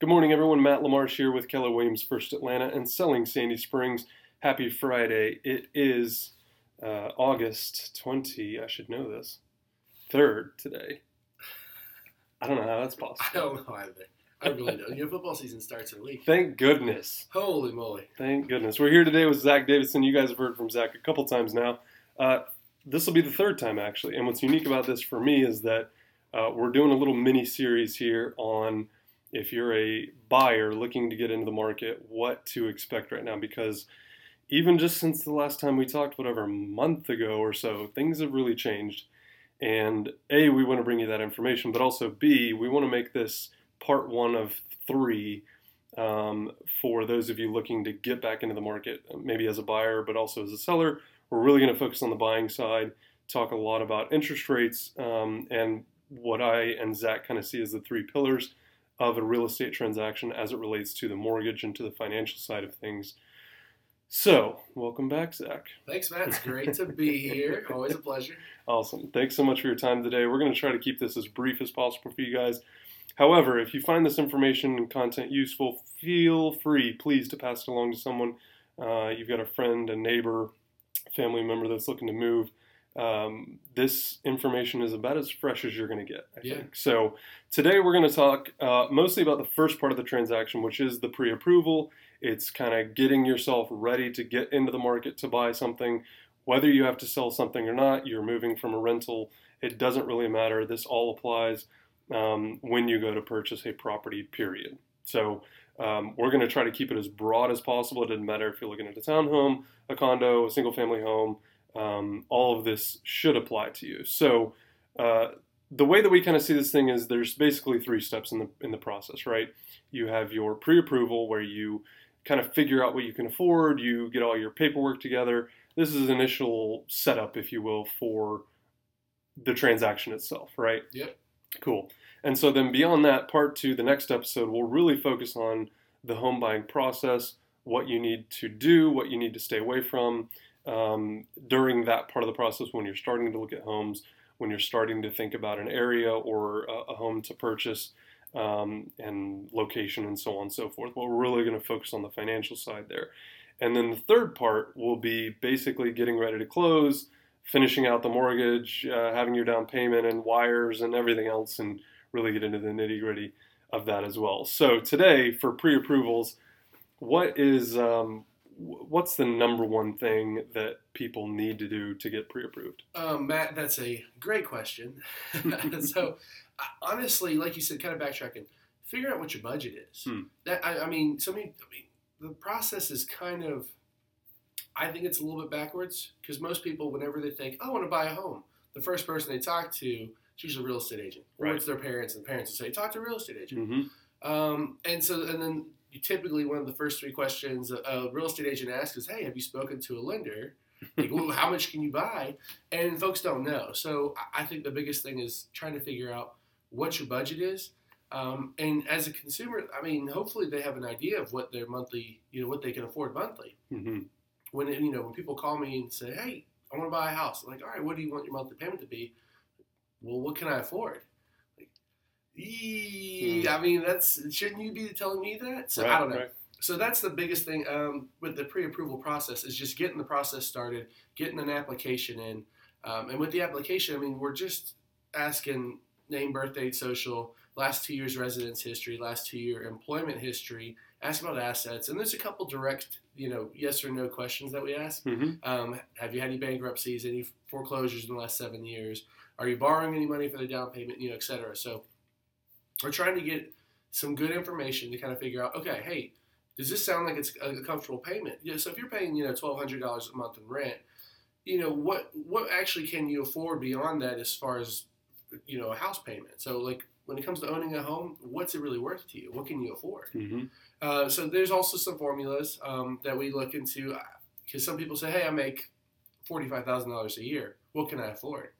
Good morning, everyone. Matt Lamarche here with Keller Williams First Atlanta and Selling Sandy Springs. Happy Friday. It is uh, August 20, I should know this, 3rd today. I don't know how that's possible. I don't know either. I really don't. Your football season starts in a week. Thank goodness. Holy moly. Thank goodness. We're here today with Zach Davidson. You guys have heard from Zach a couple times now. Uh, this will be the third time, actually. And what's unique about this for me is that uh, we're doing a little mini series here on if you're a buyer looking to get into the market, what to expect right now. Because even just since the last time we talked, whatever, a month ago or so, things have really changed. And A, we want to bring you that information, but also B, we want to make this part one of three um, for those of you looking to get back into the market, maybe as a buyer, but also as a seller. We're really going to focus on the buying side, talk a lot about interest rates, um, and what I and Zach kind of see as the three pillars of a real estate transaction as it relates to the mortgage and to the financial side of things. So, welcome back, Zach. Thanks, Matt. It's great to be here. Always a pleasure. Awesome. Thanks so much for your time today. We're going to try to keep this as brief as possible for you guys. However, if you find this information and content useful, feel free, please, to pass it along to someone. Uh, you've got a friend, a neighbor, family member that's looking to move. Um, this information is about as fresh as you're going to get, I Yeah. think. So today we're going to talk uh, mostly about the first part of the transaction, which is the pre-approval. It's kind of getting yourself ready to get into the market to buy something. Whether you have to sell something or not, you're moving from a rental. It doesn't really matter. This all applies um, when you go to purchase a property. Period. So um, we're going to try to keep it as broad as possible. It doesn't matter if you're looking at a townhome, a condo, a single-family home. Um, all of this should apply to you. So uh, the way that we kind of see this thing is there's basically three steps in the in the process, right? You have your pre-approval where you kind of figure out what you can afford, you get all your paperwork together. This is initial setup, if you will, for the transaction itself, right? Yep. Cool. And so then beyond that, part two, the next episode, will really focus on the home buying process, what you need to do, what you need to stay away from um, during that part of the process when you're starting to look at homes, when you're starting to think about an area or a, a home to purchase, um, and location and so on and so forth. But we're really going to focus on the financial side there. And then the third part will be basically getting ready to close, finishing out the mortgage, uh, having your down payment and wires and everything else, and really get into the nitty gritty of that as well. So today for pre-approvals, what is um, what's the number one thing that people need to do to get pre-approved? Um, Matt, that's a great question. so, honestly, like you said, kind of backtracking, figure out what your budget is. Hmm. That I, I mean, so many. I mean, the process is kind of. I think it's a little bit backwards because most people, whenever they think, "Oh, I want to buy a home," the first person they talk to, it's usually a real estate agent, or Right. it's their parents, and the parents will say, "Talk to a real estate agent." Mm-hmm. Um, and so, and then typically one of the first three questions a, real estate agent asks is, "Hey, have you spoken to a lender? Like, well, how much can you buy?" And folks don't know. So, I- I think the biggest thing is trying to figure out what your budget is. Um, and as a consumer, I mean, hopefully they have an idea of what their monthly, you know, what they can afford monthly. Mm-hmm. When you know, when people call me and say, "Hey, I want to buy a house," I'm like, "All right, what do you want your monthly payment to be?" Well, what can I afford? Like, I mean, that's shouldn't you be telling me that? So I don't know. Right. So that's the biggest thing um, with the pre-approval process is just getting the process started, getting an application in, um, and with the application, I mean, we're just asking name, birth date, social, last two years residence history, last two year employment history, ask about assets, and there's a couple direct, you know, yes or no questions that we ask. Mm-hmm. Um, have you had any bankruptcies, any foreclosures in the last seven years? Are you borrowing any money for the down payment, you know, et cetera? So we're trying to get some good information to kind of figure out, okay, hey, does this sound like it's a, comfortable payment? Yeah, so if you're paying, you know, twelve hundred dollars a month in rent, you know, what what actually can you afford beyond that as far as you know a house payment? So like when it comes to owning a home, what's it really worth to you? What can you afford? Mm-hmm. Uh, so there's also some formulas um, that we look into because some people say, "Hey, I make forty-five thousand dollars a year. What can I afford?"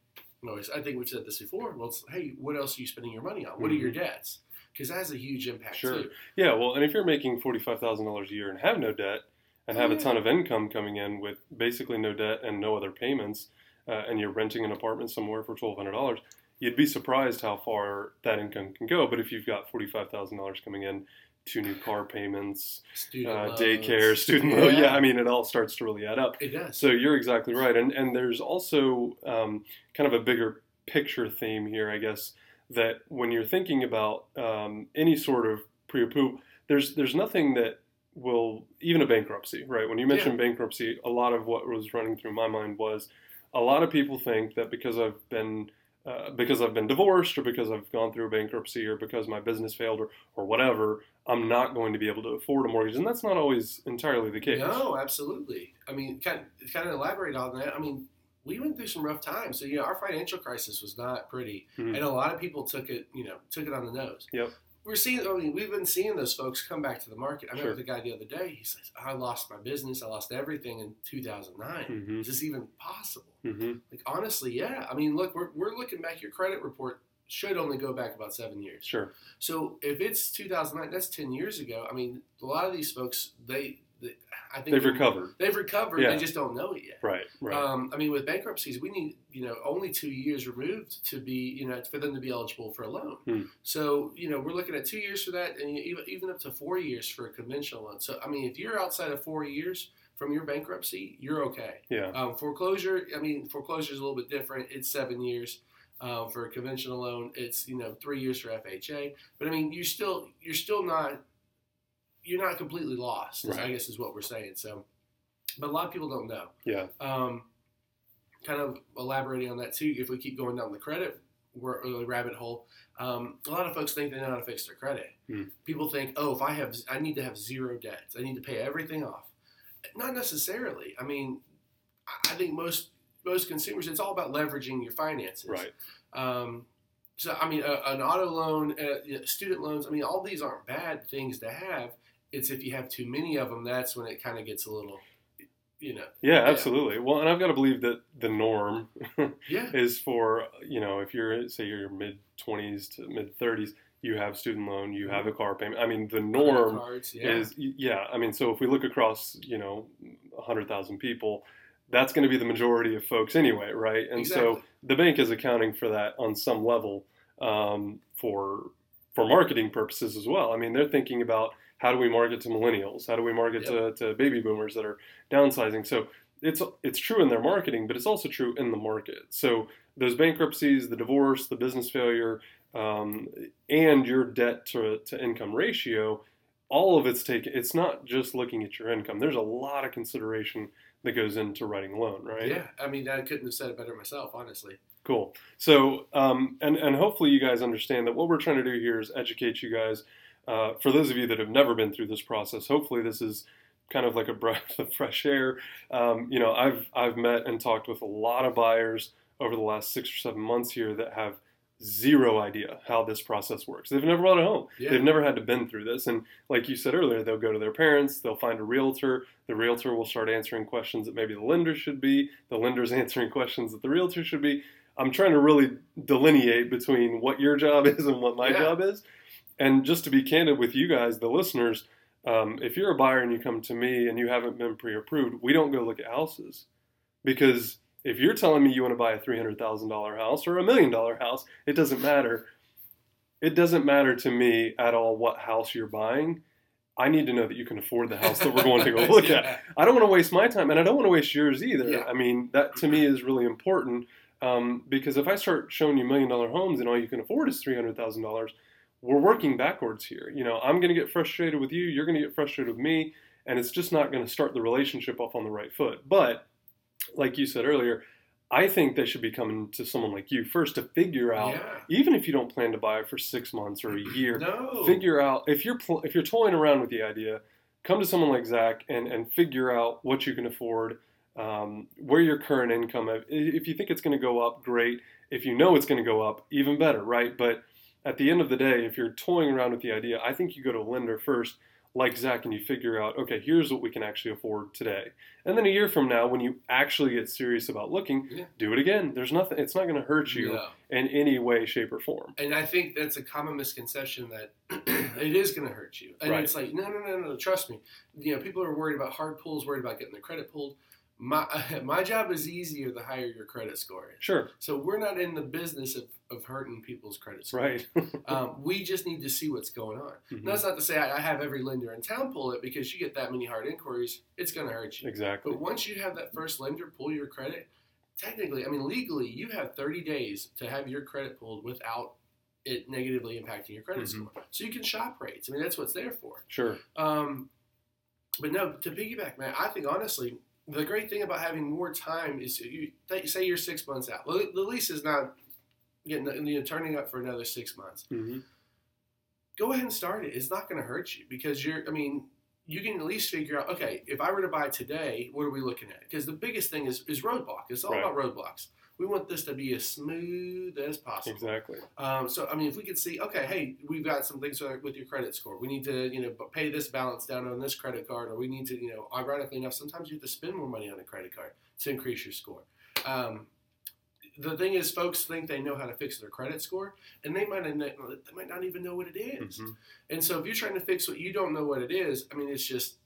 I think we've said this before. Well, hey, what else are you spending your money on? What are your debts? Because that has a huge impact Sure. too. Yeah, well, and if you're making forty-five thousand dollars a year and have no debt, and have a ton of income coming in with basically no debt and no other payments, uh, and you're renting an apartment somewhere for twelve hundred dollars, you'd be surprised how far that income can go. But if you've got forty-five thousand dollars coming in, two new car payments, Student uh, daycare, student loan, yeah, I mean, it all starts to really add up. it does. So you're exactly right, and and there's also um, kind of a bigger picture theme here, I guess, that when you're thinking about um, any sort of pre-approval, there's there's nothing that will even a bankruptcy, right? When you mentioned bankruptcy, a lot of what was running through my mind was a lot of people think that because I've been uh, because I've been divorced or because I've gone through a bankruptcy or because my business failed or, or whatever, I'm not going to be able to afford a mortgage. And that's not always entirely the case. No, absolutely. I mean, kind of, kind of elaborate on that. I mean, we went through some rough times. So, you know, our financial crisis was not pretty. Mhm. And a lot of people took it, you know, took it on the nose. Yep. We're seeing, I mean, we've been seeing those folks come back to the market. I Sure. remember the guy the other day, he says, I lost my business. I lost everything in 2009. Mhm. Is this even possible? hmm Like, honestly, yeah. I mean, look, we're, we're looking back, your credit report should only go back about seven years. Sure. So if it's 2009, that's 10 years ago. I mean, a lot of these folks, they I think They've recovered. They've recovered. Yeah. They just don't know it yet. Right. Right. Um, I mean, with bankruptcies, we need you know only two years removed to be you know for them to be eligible for a loan. Hmm. So you know we're looking at two years for that, and even even up to four years for a conventional loan. So I mean, if you're outside of four years from your bankruptcy, you're okay. yeah. Um, foreclosure, I mean, foreclosure is a little bit different. It's seven years. Um, for a conventional loan, it's you know three years for FHA. But I mean, you're still you're still not you're not completely lost. is- I guess is what we're saying. So, but a lot of people don't know. Yeah. Um, kind of elaborating on that too. If we keep going down the credit uh, rabbit hole, um, a lot of folks think they know how to fix their credit. Hmm. People think, oh, if I have, I need to have zero debts. I need to pay everything off. Not necessarily. I mean, I- I think most most consumers, it's all about leveraging your finances. Right. Um, so I mean, a, an auto loan, uh, student loans. I mean, all these aren't bad things to have. It's if you have too many of them, that's when it kind of gets a little, you know. Yeah, absolutely. Well, and I've got to believe that the norm Yeah. is for you know if you're say you're mid twenties to mid thirties, you have student loan, you have a car payment. I mean, the norm cards, yeah. is yeah. I mean, so if we look across you know hundred thousand people, that's going to be the majority of folks anyway, right? And so the bank is accounting for that on some level um, for for marketing purposes as well. I mean, they're thinking about how do we market to millennials? How do we market to, to baby boomers that are downsizing? So it's it's true in their marketing, but it's also true in the market. So those bankruptcies, the divorce, the business failure, um, and your debt to, to income ratio, all of it's taken. It's not just looking at your income. There's a lot of consideration that goes into writing a loan, right? Yeah, I mean, I couldn't have said it better myself, honestly. Cool. So, um, and and hopefully you guys understand that what we're trying to do here is educate you guys. Uh, for those of you that have never been through this process, hopefully this is kind of like a breath of fresh air. Um, you know, I've I've met and talked with a lot of buyers over the last six or seven months here that have zero idea how this process works. They've never bought a home. Yeah. They've never had to been through this. And like you said earlier, they'll go to their parents, they'll find a realtor, the realtor will start answering questions that maybe the lender should be, the lender's answering questions that the realtor should be. I'm trying to really delineate between what your job is and what my Yeah. job is. And just to be candid with you guys, the listeners, um, if you're a buyer and you come to me and you haven't been pre-approved, we don't go look at houses because if you're telling me you want to buy a three hundred thousand dollar house or a million dollar house, it doesn't matter. It doesn't matter to me at all what house you're buying. I need to know that you can afford the house that we're going to go look at. I don't want to waste my time, and I don't want to waste yours either. Yeah. I mean, that to me is really important um, because if I start showing you million dollar homes and all you can afford is three hundred thousand dollars, we're working backwards here. You know, I'm going to get frustrated with you. You're going to get frustrated with me, and it's just not going to start the relationship off on the right foot. But like you said earlier, I think they should be coming to someone like you first to figure out, Yeah. even if you don't plan to buy it for six months or a year, No. figure out if you're pl- if you're toying around with the idea, come to someone like Zach and and figure out what you can afford, um, where your current income. If you think it's going to go up, great. If you know it's going to go up, even better, right? But at the end of the day, if you're toying around with the idea, I think you go to a lender first, like Zach, and you figure out, okay, here's what we can actually afford today. And then a year from now, when you actually get serious about looking, Yeah. do it again. There's nothing. It's not going to hurt you No. in any way, shape, or form. And I think that's a common misconception that it is going to hurt you. And Right. it's like, no, no, no, no, trust me. You know, people are worried about hard pulls, worried about getting their credit pulled. My my job is easier the higher your credit score is. Sure. So we're not in the business of, of hurting people's credit score. Right. Um, we just need to see what's going on. Mhm. Now, that's not to say I, I have every lender in town pull it because you get that many hard inquiries, it's going to hurt you. Exactly. But once you have that first lender pull your credit, technically, I mean, legally, you have 30 days to have your credit pulled without it negatively impacting your credit Mhm. score. So you can shop rates. I mean, that's what's there for. Sure. Um, but no, to piggyback, man, I think honestly, the great thing about having more time is you say you're six months out. The the lease is not getting you know, turning up for another six months. hmm Go ahead and start it. It's not going to hurt you because you're. I mean, you can at least figure out. Okay, if I were to buy today, what are we looking at? Because the biggest thing is is roadblock. It's all Right. about roadblocks. We want this to be as smooth as possible. Exactly. Um, so I mean, if we could see, okay, hey, we've got some things with your credit score. We need to, you know, pay this balance down on this credit card, or we need to, you know, ironically enough, sometimes you have to spend more money on a credit card to increase your score. Um, the thing is, folks think they know how to fix their credit score, and they might not, they might not even know what it is. Mhm. And so, if you're trying to fix what you don't know what it is, I mean, it's just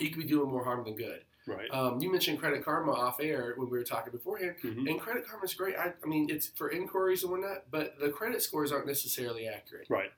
you could be doing more harm than good. Right. Um, you mentioned Credit Karma off air when we were talking beforehand. Mhm. And Credit Karma is great. I, I mean, it's for inquiries and whatnot, but the credit scores aren't necessarily accurate. Right.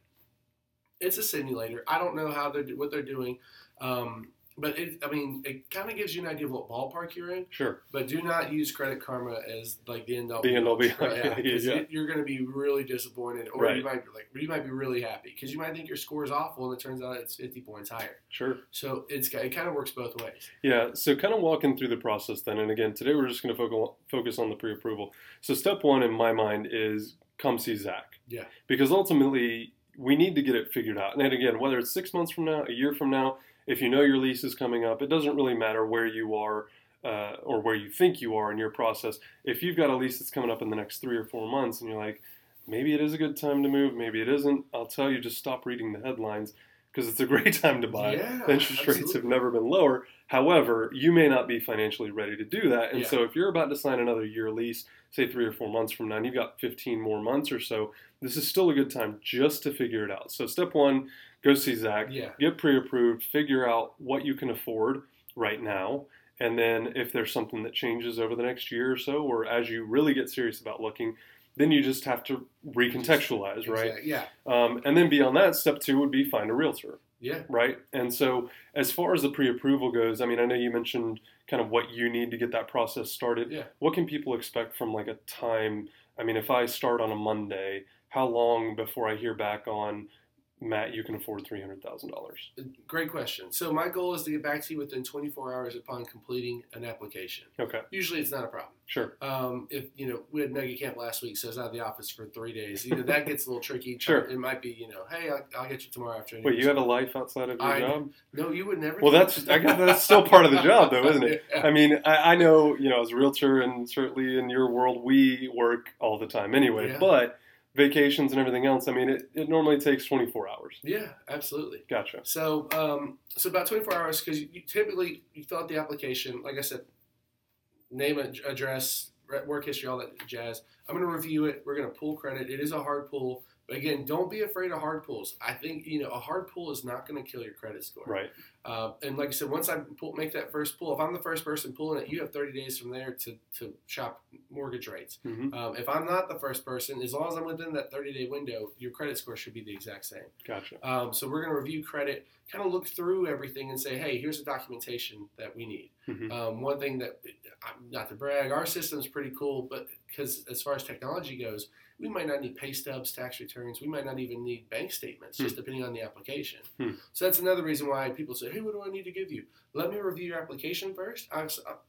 It's a simulator. I don't know how they're what they're doing, um, but it. I mean, it kind of gives you an idea of what ballpark you're in. Sure. But do not use Credit Karma as like the end all. The end all be Yeah, yeah, 'cause yeah. you- you're going to be really disappointed, or Right. you might be like you might be really happy because you might think your score is awful, and it turns out it's 50 points higher. Sure. So it's it kind of works both ways. Yeah, so kind of walking through the process then, and again, today we're just going to focus focus on the pre-approval. So step one in my mind is come see Zach. Yeah. Because ultimately we need to get it figured out. And again, whether it's six months from now, a year from now, if you know your lease is coming up, it doesn't really matter where you are uh, or where you think you are in your process. If you've got a lease that's coming up in the next three or four months, and you're like, maybe it is a good time to move, maybe it isn't. I'll tell you, just stop reading the headlines because it's a great time to buy. Yeah, interest rates have never been lower. However, you may not be financially ready to do that. And Yeah. so if you're about to sign another year lease, say three or four months from now, and you've got 15 more months or so, this is still a good time just to figure it out. So step one, go see Zach, Yeah. get pre-approved, figure out what you can afford right now. And then if there's something that changes over the next year or so, or as you really get serious about looking, then you just have to recontextualize, right? Exact- Yeah. Um, and then beyond that, step two would be find a realtor Yeah. right? And so, as far as the pre-approval goes, I mean, I know you mentioned kind of what you need to get that process started. Yeah. What can people expect from like a time? I mean, if I start on a Monday, how long before I hear back on Matt? You can afford three hundred thousand dollars. Great question. So my goal is to get back to you within 24 hours upon completing an application. Okay, Usually it's not a problem. sure, Um, if you know we had Mega Camp last week, so I was out of the office for three days. You know that gets a little tricky. Sure. It might be you know, hey, I'll, I'll get you tomorrow afternoon. wait, you have a life outside of your I- job? no, you would never. Well, that's I guess that's still part of the job, though, isn't it? Yeah. I mean, I, I know you know as a realtor, and certainly in your world, we work all the time anyway. Yeah. But vacations and everything else, I mean, it, it normally takes twenty four hours. Yeah, absolutely. Gotcha. So, um, so about 24 hours because you, you typically you fill out the application. Like I said, name, address, work history, all that jazz. I'm going to review it. We're going to pull credit. It is a hard pull, but again, don't be afraid of hard pulls. I think you know a hard pull is not going to kill your credit score. Right. Uh, and like I said, once I pull, make that first pull, if I'm the first person pulling it, you have 30 days from there to, to shop mortgage rates. hmm Um, if I'm not the first person, as long as I'm within that 30 day window, your credit score should be the exact same. Gotcha. Um, so we're going to review credit, kind of look through everything and say, hey, here's the documentation that we need. hmm Um, one thing that, I'm- not to brag, our system's pretty cool, but because as far as technology goes, we might not need pay stubs, tax returns. We might not even need bank statements, just depending on the application. Hmm. So that's another reason why people say, hey, what do I need to give you? Let me review your application first. I,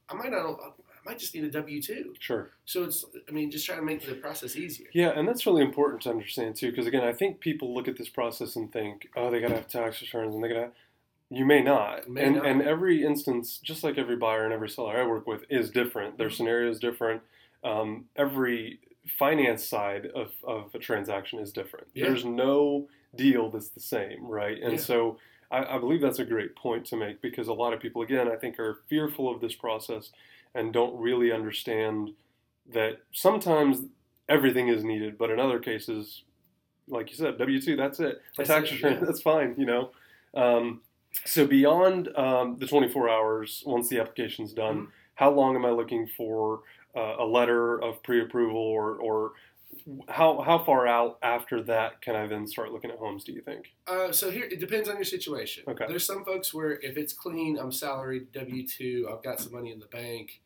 I might not. I might just need a W two. Sure. So it's, I mean, just trying to make the process easier. Yeah, and that's really important to understand too, because again, I think people look at this process and think, oh, they gotta have tax returns, and they gotta. You may not, May and not. and every instance, just like every buyer and every seller I work with, is different. Their Mhm. scenario is different. Um, every finance side of, of a transaction is different. Yeah. There's no deal that's the same, right? And Yeah. so I, I believe that's a great point to make because a lot of people, again, I think are fearful of this process and don't really understand that sometimes everything is needed, but in other cases, like you said, W two, that's it. A That's tax return, yeah. that's fine, you know. Um, so beyond um, the 24 hours, once the application's done, Mhm. how long am I looking for uh, a letter of pre-approval, or or how how far out after that can I then start looking at homes? Do you think? Uh, so here it depends on your situation. Okay. There's some folks where if it's clean, I'm salaried, W two, I've got some money in the bank.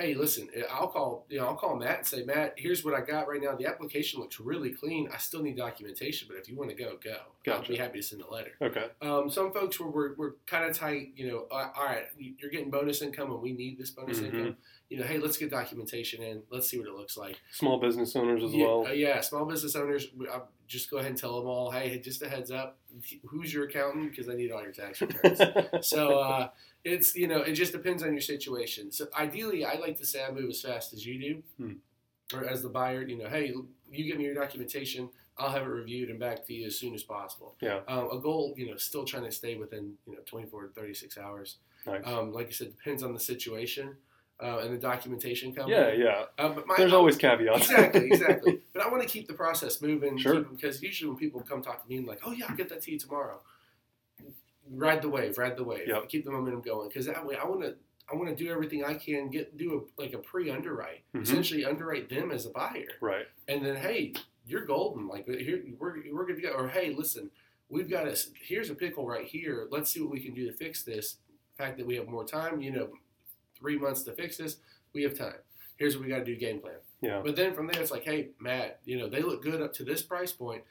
Hey, listen, eh, I'll call you know I'll call Matt and say, Matt, here's what I got right now. The application looks really clean. I still need documentation, but if you want to go, go. I'll Gotcha. be happy to send a letter. Okay. Um, some folks where we're, we're kind of tight, you know, all right, you're getting bonus income and we need this bonus Mhm. income. You know, hey, let's get documentation in. Let's see what it looks like. Small business owners as yeah, well. uh, yeah, small business owners, uh, just go ahead and tell them all, hey, just a heads up, who's your accountant? Because I need all your tax returns. so uh, it's, you know, it just depends on your situation. So ideally, I like to say I move as fast as you do. Hmm. Or as the buyer, you know, hey, you give me your documentation, I'll have it reviewed and back to you as soon as possible. Yeah. Um, a goal, you know, still trying to stay within, you know, 24 to 36 hours. nice. Um, like I said, depends on the situation uh, and the documentation company. yeah, yeah. Uh, but my, There's always caveats. exactly, exactly. But I want to keep the process moving. Sure. Because usually when people come talk to me and like, oh yeah, I'll get that to you tomorrow. Ride the wave, ride the wave. Yep. Keep the momentum going. Because that way, I want to, I want to do everything I can, get do a, like a pre underwrite, Mhm. essentially underwrite them as a buyer, Right. and then hey, you're golden. Like here, we're we're good to go. Or hey, listen, we've got a here's a pickle right here. Let's see what we can do to fix this. The fact that we have more time, you know, three months to fix this, we have time. Here's what we got to do game plan. Yeah. But then from there, it's like, hey, Matt, you know, they look good up to this price point.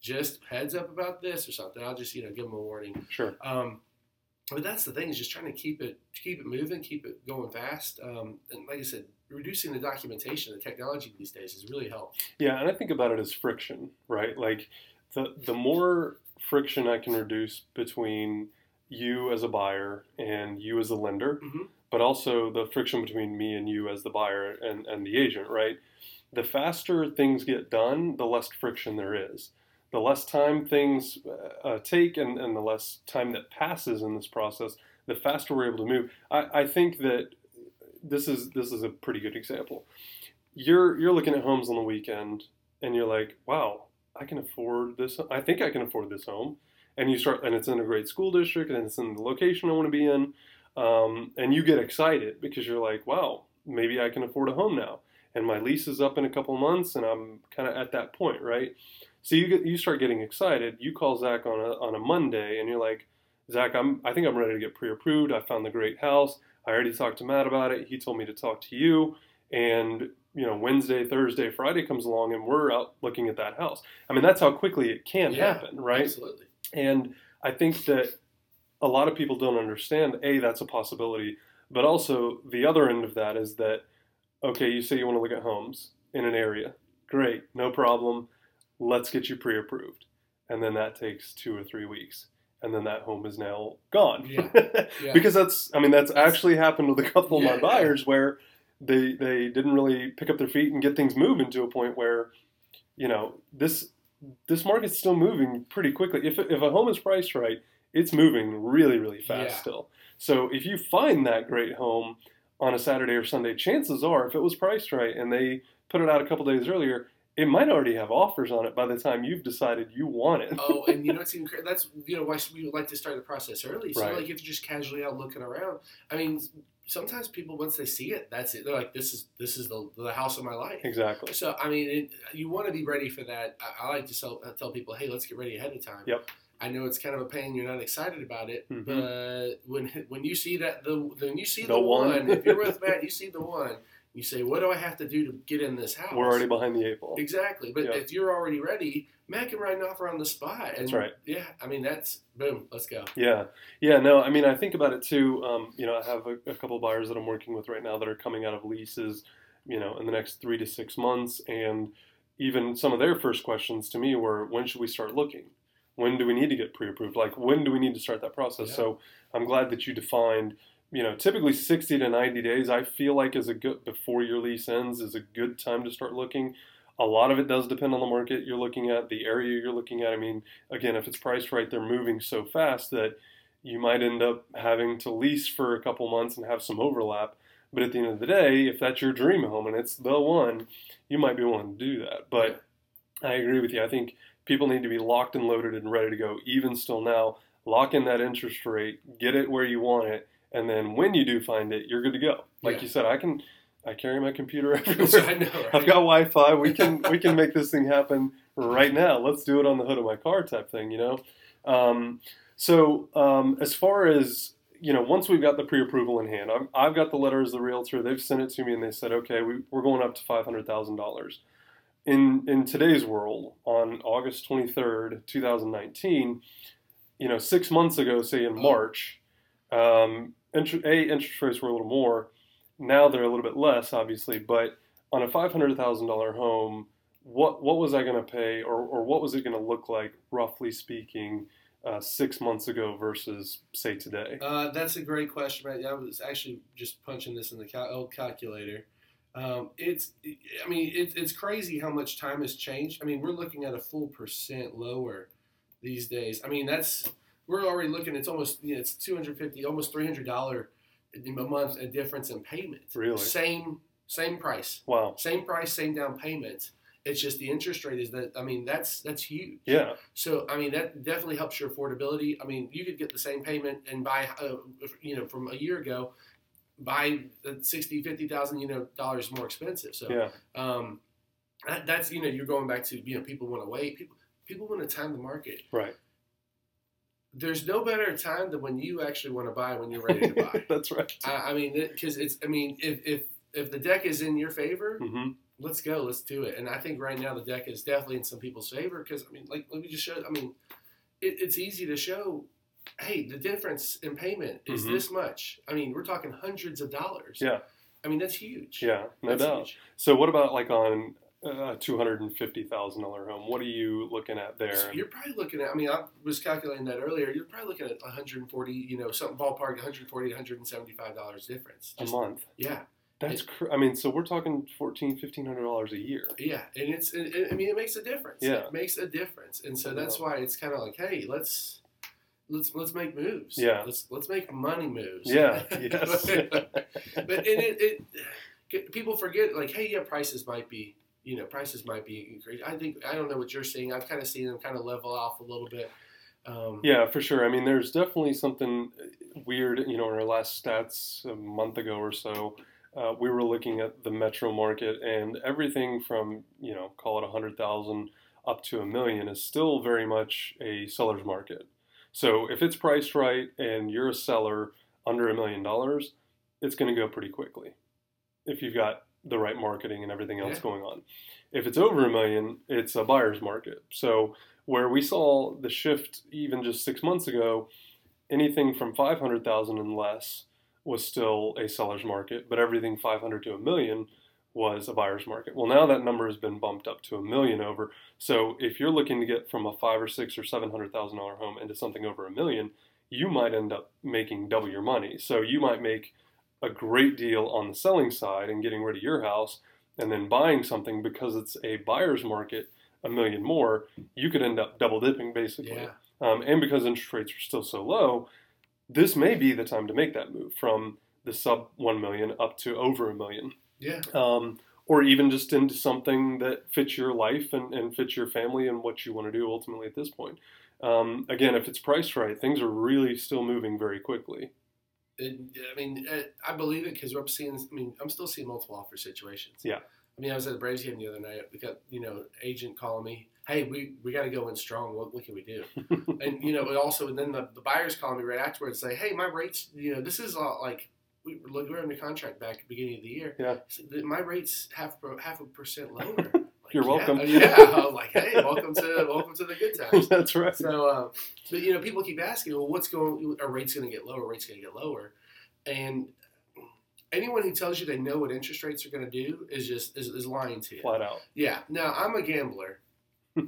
Just heads up about this or something. I'll just, you know, give them a warning. Sure. Um, but that's the thing is just trying to keep it keep it moving, keep it going fast. Um, and like I said, reducing the documentation, the technology these days has really helped. Yeah, and I think about it as friction, right? Like the the more friction I can reduce between you as a buyer and you as a lender, Mhm. But also the friction between me and you as the buyer and, and the agent, right? The faster things get done, the less friction there is. The less time things uh, take and, and the less time that passes in this process, the faster we're able to move. I, I think that this is this is a pretty good example. You're you're looking at homes on the weekend and you're like, wow, I can afford this. I think I can afford this home. And you start, and it's in a great school district, and it's in the location I want to be in, um, and you get excited because you're like, wow, maybe I can afford a home now, and my lease is up in a couple months, and I'm kind of at that point, right? So you get, you start getting excited. You call Zach on a on a Monday, and you're like, Zach, I'm I think I'm ready to get pre-approved. I found the great house. I already talked to Matt about it. He told me to talk to you, and you know Wednesday, Thursday, Friday comes along, and we're out looking at that house. I mean, that's how quickly it can Yeah, happen, right? Absolutely. And I think that a lot of people don't understand a that's a possibility, but also the other end of that is that okay, you say you want to look at homes in an area, great, no problem. Let's get you pre-approved, and then that takes two or three weeks, and then that home is now gone. Yeah, yeah. because that's I mean that's actually happened with a couple of Yeah, my buyers where they they didn't really pick up their feet and get things moving to a point where you know this this market's still moving pretty quickly. If if a home is priced right, it's moving really really fast Yeah. still. So if you find that great home on a Saturday or Sunday, chances are if it was priced right and they put it out a couple days earlier, it might already have offers on it by the time you've decided you want it. oh, and you know what's even that's you know why we would like to start the process early. So Right. like if you're just casually out looking around, I mean, sometimes people once they see it, that's it. They're like, this is this is the the house of my life. exactly. So I mean, it, you want to be ready for that. I, I like to tell, tell people, hey, let's get ready ahead of time. Yep. I know it's kind of a pain. You're not excited about it, Mhm. but when when you see that the when you see the, The one. one, if you're with Matt, you see the one. You say, what do I have to do to get in this house? We're already behind the eight ball. Exactly. But Yep. if you're already ready, Matt can write an offer on the spot. And That's right. Yeah, I mean that's boom. Let's go. Yeah, yeah. No, I mean, I think about it too. Um, you know, I have a, a couple buyers that I'm working with right now that are coming out of leases, you know, in the next three to six months, and even some of their first questions to me were, "When should we start looking? When do we need to get pre-approved? Like, when do we need to start that process?" Yeah. So I'm glad that you defined. You know, typically 60 to 90 days, I feel like is a good before your lease ends is a good time to start looking. A lot of it does depend on the market you're looking at, the area you're looking at. I mean, again, if it's priced right, they're moving so fast that you might end up having to lease for a couple months and have some overlap. But at the end of the day, if that's your dream home and it's the one, you might be willing to do that. But I agree with you. I think people need to be locked and loaded and ready to go, even still now. Lock in that interest rate, get it where you want it, and then when you do find it, you're good to go. Like Yeah. you said, I can I carry my computer everywhere. I know, right? I've got Wi-Fi. We can we can make this thing happen right now. Let's do it on the hood of my car, type thing. You know. Um, so um, as far as you know, once we've got the pre-approval in hand, I've, I've got the letter as the realtor. They've sent it to me, and they said, okay, we, we're going up to five hundred thousand dollars. In in today's world, on August twenty third, two thousand nineteen, you know, six months ago, say in March, um, a interest rates were a little more. Now they're a little bit less, obviously, but on a five hundred thousand dollar home, what what was I going to pay, or or what was it going to look like, roughly speaking, uh, six months ago versus say today? Uh, that's a great question, right? I was actually just punching this in the cal- old calculator. Um, it's, I mean, it, it's crazy how much time has changed. I mean, we're looking at a full percent lower these days. I mean, that's we're already looking. It's almost you know, it's two hundred fifty, almost three hundred dollar a month a difference in payment. Really? Same same price, Wow. same price, same down payment. It's just the interest rate is that. I mean, that's that's huge. Yeah. So I mean that definitely helps your affordability. I mean you could get the same payment and buy, uh, you know, from a year ago, buy uh, sixty, fifty thousand, you know, dollars more expensive. So Yeah. um, that, that's you know you're going back to you know people want to wait. People people want to time the market. Right. There's no better time than when you actually want to buy when you're ready to buy. That's right. I, I mean because it's I mean if if if the deck is in your favor, hmm let's go, let's do it. And I think right now the deck is definitely in some people's favor because I mean, like let me just show. I mean, it, it's easy to show. Hey, the difference in payment is Mhm. this much. I mean, we're talking hundreds of dollars. Yeah. I mean, that's huge. Yeah. No That's doubt. huge. So what about like on a two hundred and fifty thousand dollar home? What are you looking at there? So you're probably looking at. I mean, I was calculating that earlier. You're probably looking at 140. You know, something ballpark 140 to 175 dollars difference. a month. Yeah, That's cr- I mean, so we're talking fourteen, fifteen hundred dollars a year. yeah, and it's. It, it- I mean, it makes a difference. Yeah. it makes a difference, and so that's why it's kind of like, hey, let's. Let's let's make moves. Yeah. Let's let's make money moves. Yeah. Yes. but and it, it people forget like hey yeah prices might be you know prices might be increased i think i don't know what you're seeing i've kind of seen them kind of level off a little bit um, Yeah, for sure. I mean, there's definitely something weird. You know, in our last stats a month ago or so, uh, we were looking at the metro market, and everything from you know, call it a hundred thousand up to a million is still very much a seller's market. So if it's priced right and you're a seller under a million dollars, it's going to go pretty quickly if you've got the right marketing and everything else Yeah. going on. If it's over a million, it's a buyer's market. So where we saw the shift even just six months ago, anything from 500,000 and less was still a seller's market, but everything 500 to a million was a buyer's market. Well, now that number has been bumped up to a million over. So if you're looking to get from a five or six or seven hundred thousand dollar home into something over a million, you might end up making double your money. So you might make a great deal on the selling side and getting rid of your house, and then buying something because it's a buyer's market, a million more. You could end up double dipping basically. yeah Um, and because interest rates are still so low, this may be the time to make that move from the sub 1 million up to over a million. Yeah Um, or even just into something that fits your life and, and fits your family and what you want to do ultimately at this point. Um, again, if it's priced right, things are really still moving very quickly. it, i mean uh, i believe it because we're seeing i mean i'm still seeing multiple offer situations Yeah. i mean i was at the braves game the other night we got you know agent calling me hey we, we got to go in strong what, what can we do and you know, it also, and then the, the buyers calling me right afterwards, say, "Hey, my rates, you know, this is all like we we're under contract back at the beginning of the year. Yeah. So my rates half half a percent lower. Like, You're yeah, welcome. Yeah, I was like, hey, welcome to welcome to the good times. That's right. So, uh, but you know, people keep asking, well, what's going? Are rates going to get lower? Rates going to get lower? And anyone who tells you they know what interest rates are going to do is just is, is lying to you. Flat out. Yeah. Now I'm a gambler.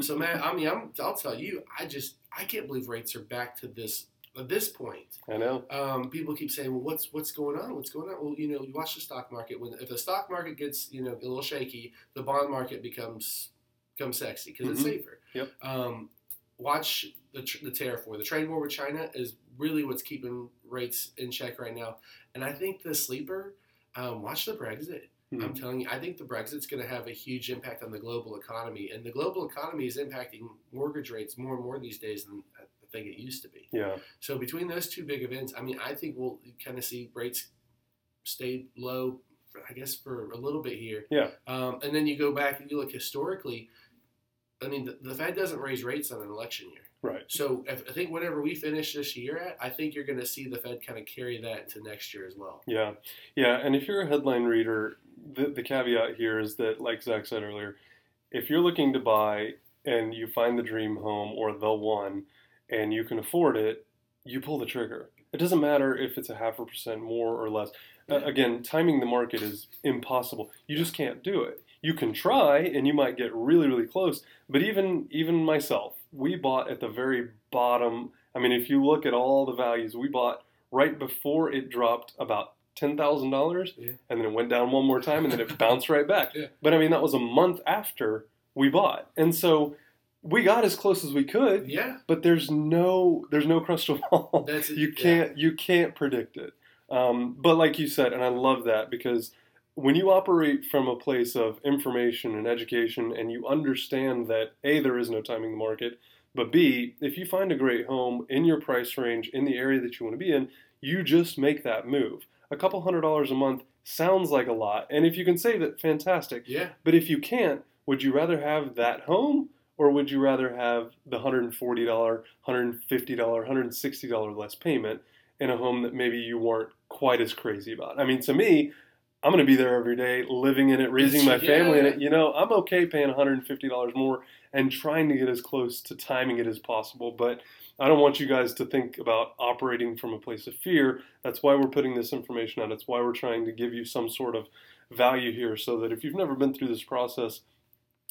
So man, I mean, I'm, I'll tell you, I just I can't believe rates are back to this at this point. I know. Um, people keep saying, "Well, what's what's going on? What's going on?" Well, you know, you watch the stock market. When if the stock market gets you know a little shaky, the bond market becomes becomes sexy because it's Mhm. safer. Yep. Um, watch the tr- the tariff war. The trade war with China is really what's keeping rates in check right now. And I think the sleeper. Um, watch the Brexit. I'm Mhm. telling you, I think the Brexit's going to have a huge impact on the global economy, and the global economy is impacting mortgage rates more and more these days than I think it used to be. Yeah. So between those two big events, I mean, I think we'll kind of see rates stay low, for, I guess, for a little bit here. Yeah. Um, and then you go back and you look historically. I mean, the, the Fed doesn't raise rates on an election year. Right. So if, I think whatever we finish this year at, I think you're going to see the Fed kind of carry that into next year as well. Yeah. Yeah. And if you're a headline reader, the, the caveat here is that, like Zach said earlier, if you're looking to buy and you find the dream home or the one and you can afford it, you pull the trigger. It doesn't matter if it's a half a percent more or less. Uh, again, timing the market is impossible. You just can't do it. You can try and you might get really really close, but even even myself, we bought at the very bottom. I mean, if you look at all the values, we bought right before it dropped about ten thousand dollars, and then it went down one more time, and then it bounced right back. Yeah. But I mean, that was a month after we bought, and so we got as close as we could. Yeah, But there's no there's no crystal ball. that's you can't you can't predict it. Um, but like you said, and I love that because when you operate from a place of information and education, and you understand that a there is no timing the market, but b if you find a great home in your price range in the area that you want to be in, you just make that move. A couple hundred dollars a month sounds like a lot, and if you can save it, fantastic. Yeah, But if you can't, would you rather have that home or would you rather have the $140, $150, $160 less payment in a home that maybe you weren't quite as crazy about? I mean, to me, I'm going to be there every day, living in it, raising my family in it. You know, I'm okay paying $150 more and trying to get as close to timing it as possible. But I don't want you guys to think about operating from a place of fear. That's why we're putting this information out. It's why we're trying to give you some sort of value here so that if you've never been through this process,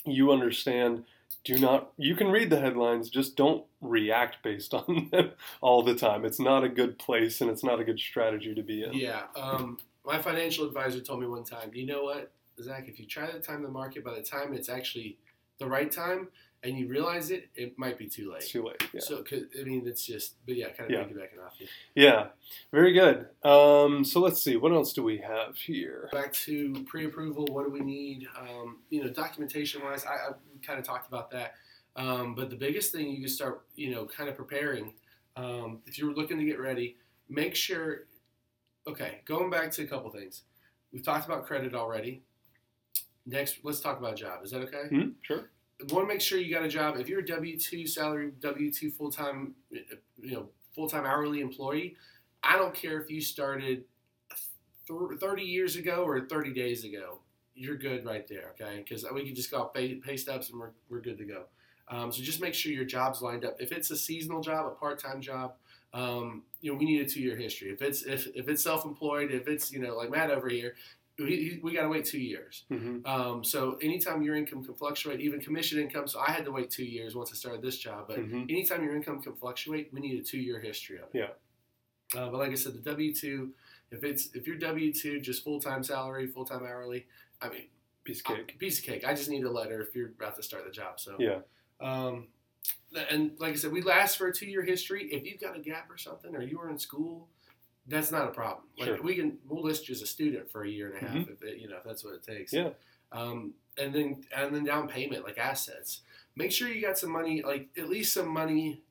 you understand. Do not, you can read the headlines, just don't react based on them all the time. It's not a good place and it's not a good strategy to be in. yeah. Um, my financial advisor told me one time, you know what, Zach, if you try to time the market, by the time it's actually the right time and you realize it, it might be too late. too late. Yeah. So, 'cause- I mean, it's just, but yeah, kind of Yeah. piggybacking off you. yeah, very good. Um, so let's see, what else do we have here? Back to pre-approval, what do we need? Um, you know, documentation-wise, I, I kind of talked about that. Um, but the biggest thing you can start, you know, kind of preparing. Um, if you're looking to get ready, make sure. Okay, going back to a couple things. We've talked about credit already. Next, let's talk about job. Is that okay? Hmm? Sure. Want to make sure you got a job. If you're a W two salary, W two full time, you know, full time hourly employee, I don't care if you started thirty years ago or thirty days ago. You're good right there, okay? Because we can just go pay, pay stubs and we're, we're good to go. Um, so just make sure your job's lined up. If it's a seasonal job, a part time job, um, you know, we need a two year history. If it's if, if it's self employed, if it's you know like Matt over here, we, we got to wait two years. hmm Um, so anytime your income can fluctuate, even commission income. So I had to wait two years once I started this job, but hmm anytime your income can fluctuate, we need a two-year history of it. Yeah. Uh, but like I said, the W two, if it's if you're W two, just full time salary, full time hourly. I mean, Piece of cake. piece of cake. I just need a letter if you're about to start the job. So Yeah. Um, and like I said, we last for a two-year history. If you've got a gap or something, or you were in school, that's not a problem. Like Sure. we can, we'll list you as a student for a year and a half, if it, you know, if that's what it takes. Yeah. Um, and then and then down payment, like assets. Make sure you got some money, like at least some money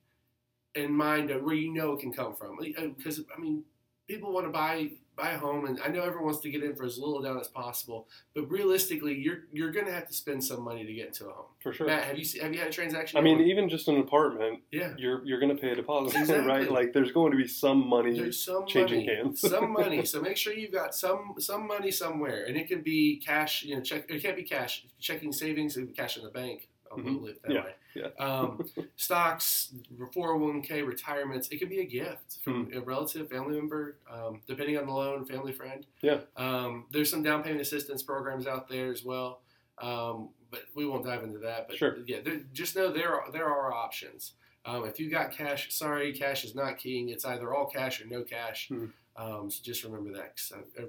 in mind of where you know it can come from. Because I mean, people want to buy buy a home, and I know everyone wants to get in for as little down as possible. But realistically, you're you're going to have to spend some money to get into a home. For sure. Matt, have you have you had a transaction? I mean, yet? even just an apartment, yeah. you're you're going to pay a deposit, Exactly. right? Like, there's going to be some money. There's some changing money, hands. some money. So make sure you've got some some money somewhere, and it can be cash. You know, check. It can't be cash. Checking savings. It can be cash in the bank. Mhm. live it that Yeah, way. yeah. Um, stocks, 401k, retirements. It can be a gift from Hmm. a relative, family member, um, depending on the loan, family friend. Yeah. Um, there's some down payment assistance programs out there as well. Um, but we won't dive into that. But Sure. yeah, there, just know there are there are options. Um, if you got cash, sorry, cash is not king. It's either all cash or no cash. Hmm. Um, so just remember that. Cause I, I,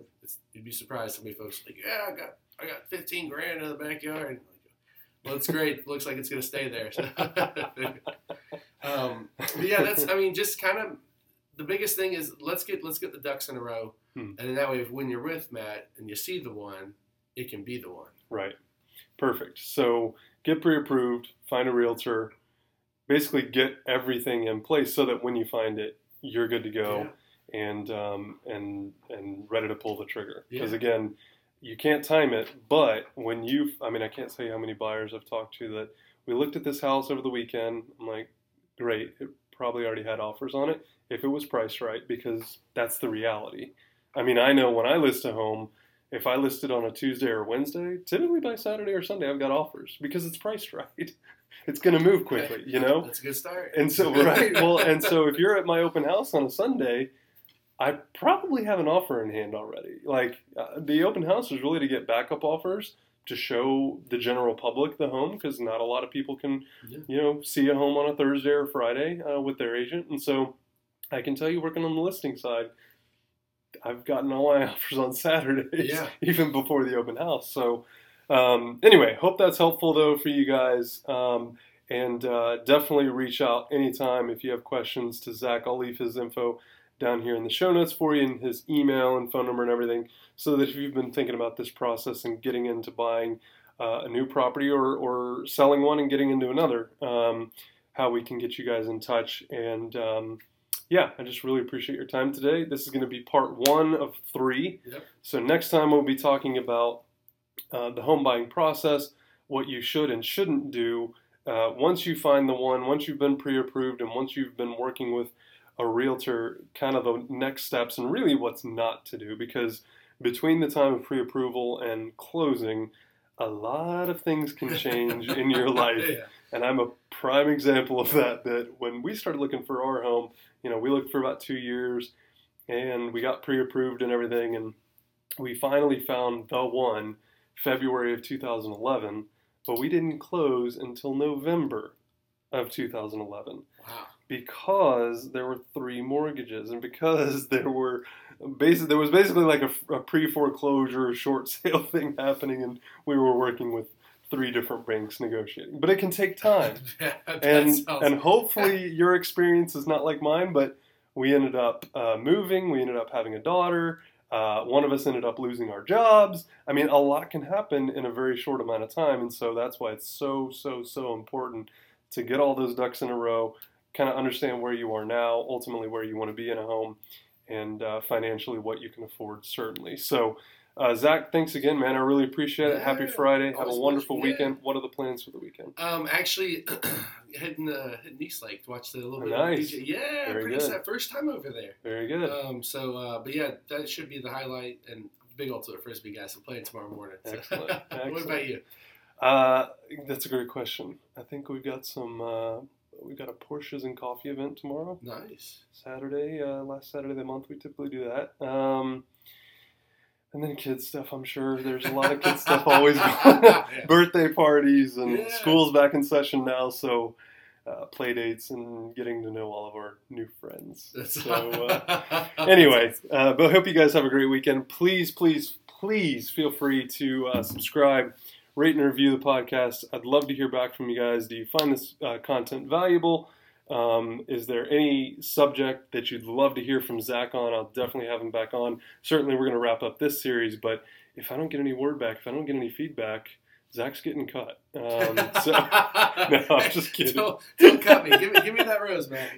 you'd be surprised how many folks are like, yeah, I got I got 15 grand in the backyard. Well, it's great. Looks like it's gonna stay there. um, but yeah, that's. I mean, just kind of the biggest thing is let's get let's get the ducks in a row, Hmm. and then that way, if when you're with Matt and you see the one, it can be the one. Right. Perfect. So get pre-approved, find a realtor, basically get everything in place so that when you find it, you're good to go Yeah. and um, and and ready to pull the trigger. Because Yeah. again, you can't time it, but when you, I mean, I can't say how many buyers I've talked to that we looked at this house over the weekend. I'm like, great, it probably already had offers on it if it was priced right, because that's the reality. I mean, I know when I list a home, if I list it on a Tuesday or Wednesday, typically by Saturday or Sunday, I've got offers because it's priced right. It's going to move quickly, you know? That's a good start. And so, right, well, and so if you're at my open house on a Sunday, I probably have an offer in hand already. Like uh, the open house is really to get backup offers to show the general public the home because not a lot of people can, Yeah. you know, see a home on a Thursday or Friday uh, with their agent. And so I can tell you, working on the listing side, I've gotten all my offers on Saturdays, Yeah. even before the open house. So um, anyway, hope that's helpful though for you guys. Um, and uh, definitely reach out anytime if you have questions to Zach. I'll leave his info down here in the show notes for you and his email and phone number and everything so that if you've been thinking about this process and getting into buying uh, a new property or, or selling one and getting into another, um, how we can get you guys in touch. And um, yeah, I just really appreciate your time today. This is going to be part one of three. Yep. So next time we'll be talking about uh, the home buying process, what you should and shouldn't do uh, once you find the one, once you've been pre-approved, and once you've been working with a realtor, kind of the next steps and really what's not to do because between the time of pre-approval and closing, a lot of things can change in your life. Yeah. And I'm a prime example of that. That when we started looking for our home, you know, we looked for about two years and we got pre approved and everything. And we finally found the one February of 2011, but we didn't close until November of 2011 Wow. Because there were three mortgages and because there were basically there was basically like a, a pre-foreclosure short sale thing happening and we were working with three different banks negotiating. But it can take time. And sounds- and hopefully your experience is not like mine but we ended up uh, moving. We ended up having a daughter. Uh, one of us ended up losing our jobs. I mean a lot can happen in a very short amount of time. And so that's why it's so so so important to get all those ducks in a row kind of understand where you are now ultimately where you want to be in a home and uh, financially what you can afford certainly so uh, Zach, thanks again, man. I really appreciate it. Happy Friday. Have a wonderful. Yeah. weekend. What are the plans for the weekend? Um, actually, heading uh, heading East Lake to watch the little bit. Nice. Of DJ. Yeah, Very pretty good. excited. First time over there. Very good. Um, so, uh, but yeah, that should be the highlight. And big ultimate frisbee guys. I'm playing tomorrow morning. So. Excellent. what Excellent. about you? Uh, that's a great question. I think we've got some. We've got a Porsches and coffee event tomorrow, Nice. Saturday. Uh, last Saturday of the month, we typically do that. Um, and then kids stuff. I'm sure there's a lot of kids stuff always going on. Yeah. Birthday parties and Yeah. school's back in session now, so uh, play dates and getting to know all of our new friends. That's So. Uh, anyway, uh, but hope you guys have a great weekend. Please, please, please feel free to uh, subscribe, rate, and review the podcast. I'd love to hear back from you guys. Do you find this uh, content valuable? Um, is there any subject that you'd love to hear from Zach on? I'll definitely have him back on. Certainly, we're going to wrap up this series, but if I don't get any word back, if I don't get any feedback, Zach's getting cut. Um, so, no, I'm just kidding. Don't, don't cut me. Give me, give me that rose, man.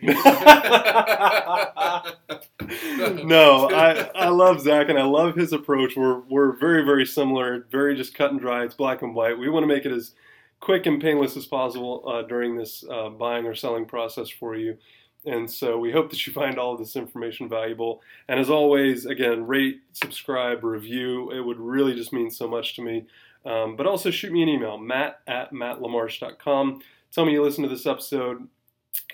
no, I, I love Zach and I love his approach. We're we're very very similar, very just cut and dry. It's black and white. We want to make it as quick and painless as possible uh, during this uh, buying or selling process for you. And so we hope that you find all of this information valuable. And as always, again, rate, subscribe, review. It would really just mean so much to me. Um, but also shoot me an email, matt at mattlamarche.com. Tell me you listened to this episode.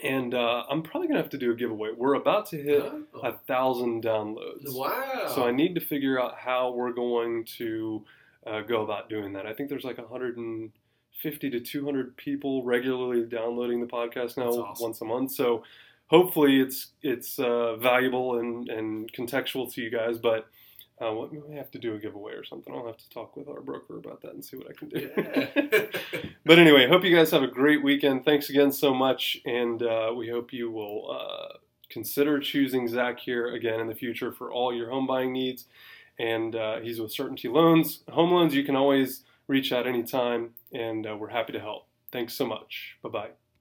And uh, I'm probably going to have to do a giveaway. We're about to hit a thousand downloads. wow. So I need to figure out how we're going to uh, go about doing that. I think there's like 150 to 200 people regularly downloading the podcast now awesome. once a month. So hopefully it's it's uh, valuable and, and contextual to you guys. But uh, we may have to do a giveaway or something. I'll have to talk with our broker about that and see what I can do. But anyway, hope you guys have a great weekend. Thanks again so much, and uh, we hope you will uh, consider choosing Zach here again in the future for all your home buying needs. And uh, he's with Certainty Loans. Home loans, you can always reach out anytime, and uh, we're happy to help. Thanks so much. Bye bye.